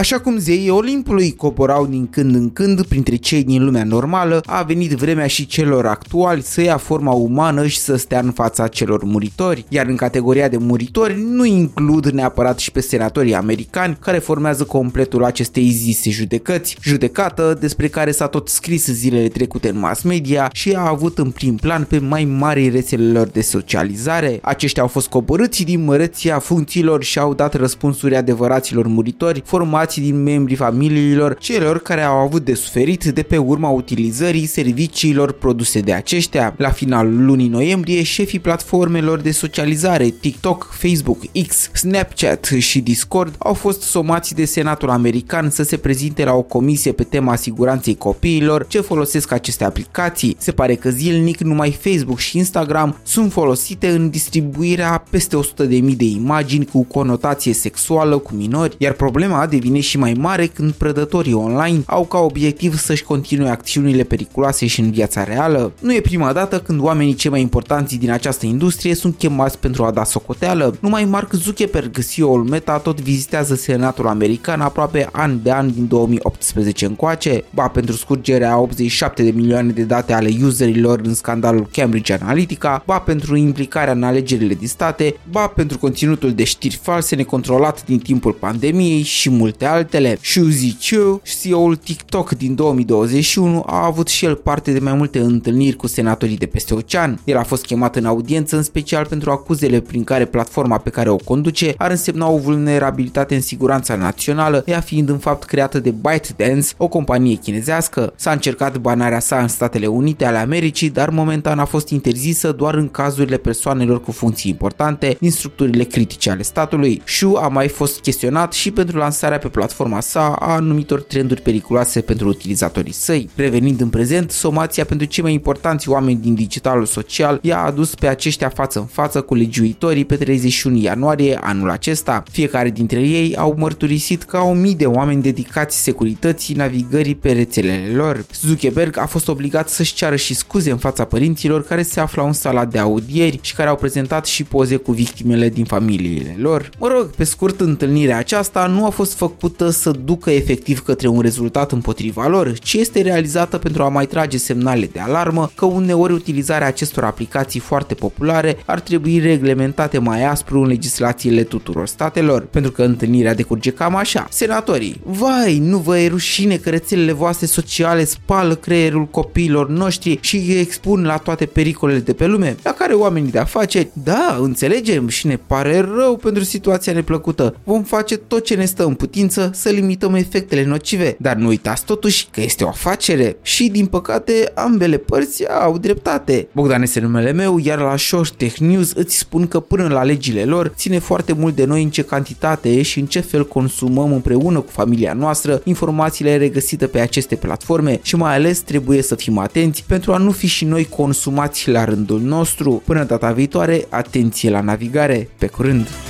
Așa cum zeii Olimpului coborau din când în când printre cei din lumea normală, a venit vremea și celor actuali să ia forma umană și să stea în fața celor muritori, iar în categoria de muritori nu includ neapărat și pe senatorii americani care formează completul acestei zise judecăți, judecată despre care s-a tot scris zilele trecute în mass media și a avut în prim plan pe mai mari rețelelor de socializare. Aceștia au fost coborâți din măreția funcțiilor și au dat răspunsuri adevăraților muritori formați din membrii familiilor celor care au avut de suferit de pe urma utilizării serviciilor produse de aceștia. La finalul lunii noiembrie, șefii platformelor de socializare TikTok, Facebook, X, Snapchat și Discord au fost somați de Senatul American să se prezinte la o comisie pe tema siguranței copiilor ce folosesc aceste aplicații. Se pare că zilnic numai Facebook și Instagram sunt folosite în distribuirea peste 100.000 de imagini cu conotație sexuală cu minori, iar problema devine și mai mare când prădătorii online au ca obiectiv să-și continue acțiunile periculoase și în viața reală. Nu e prima dată când oamenii cei mai importanți din această industrie sunt chemați pentru a da socoteală. Numai Mark Zuckerberg, CEO-ul Meta, tot vizitează Senatul American aproape an de an din 2018 încoace, ba pentru scurgerea 87 de milioane de date ale userilor în scandalul Cambridge Analytica, ba pentru implicarea în alegerile din state, ba pentru conținutul de știri false necontrolat din timpul pandemiei și multe altele. Xu Ziqiu, CEO-ul TikTok din 2021, a avut și el parte de mai multe întâlniri cu senatorii de peste ocean. El a fost chemat în audiență în special pentru acuzele prin care platforma pe care o conduce ar însemna o vulnerabilitate în siguranța națională, ea fiind în fapt creată de ByteDance, o companie chinezească. S-a încercat banarea sa în Statele Unite ale Americii, dar momentan a fost interzisă doar în cazurile persoanelor cu funcții importante din structurile critice ale statului. Shu a mai fost chestionat și pentru lansarea pe platforma sa a anumitor trenduri periculoase pentru utilizatorii săi. Revenind în prezent, somația pentru cei mai importanți oameni din digitalul social i-a adus pe aceștia față în față cu legiuitorii pe 31 ianuarie anul acesta. Fiecare dintre ei au mărturisit că au mii de oameni dedicați securității navigării pe rețelele lor. Zuckerberg a fost obligat să-și ceară și scuze în fața părinților care se aflau în sala de audieri și care au prezentat și poze cu victimele din familiile lor. Mă rog, pe scurt, întâlnirea aceasta nu a fost făcută să ducă efectiv către un rezultat împotriva lor, ci este realizată pentru a mai trage semnale de alarmă că uneori utilizarea acestor aplicații foarte populare ar trebui reglementate mai aspru în legislațiile tuturor statelor, pentru că întâlnirea decurge cam așa. Senatorii, vai, nu vă e rușine că rețelele voastre sociale spală creierul copiilor noștri și îi expun la toate pericolele de pe lume, la care oamenii de afaceri, da, înțelegem și ne pare rău pentru situația neplăcută. Vom face tot ce ne stă în putință să limităm efectele nocive, dar nu uitați totuși că este o afacere și din păcate ambele părți au dreptate. Bogdan este numele meu, iar la Short Tech News îți spun că până la legile lor ține foarte mult de noi în ce cantitate și în ce fel consumăm împreună cu familia noastră informațiile regăsite pe aceste platforme și mai ales trebuie să fim atenți pentru a nu fi și noi consumați la rândul nostru. Până data viitoare, atenție la navigare. Pe curând!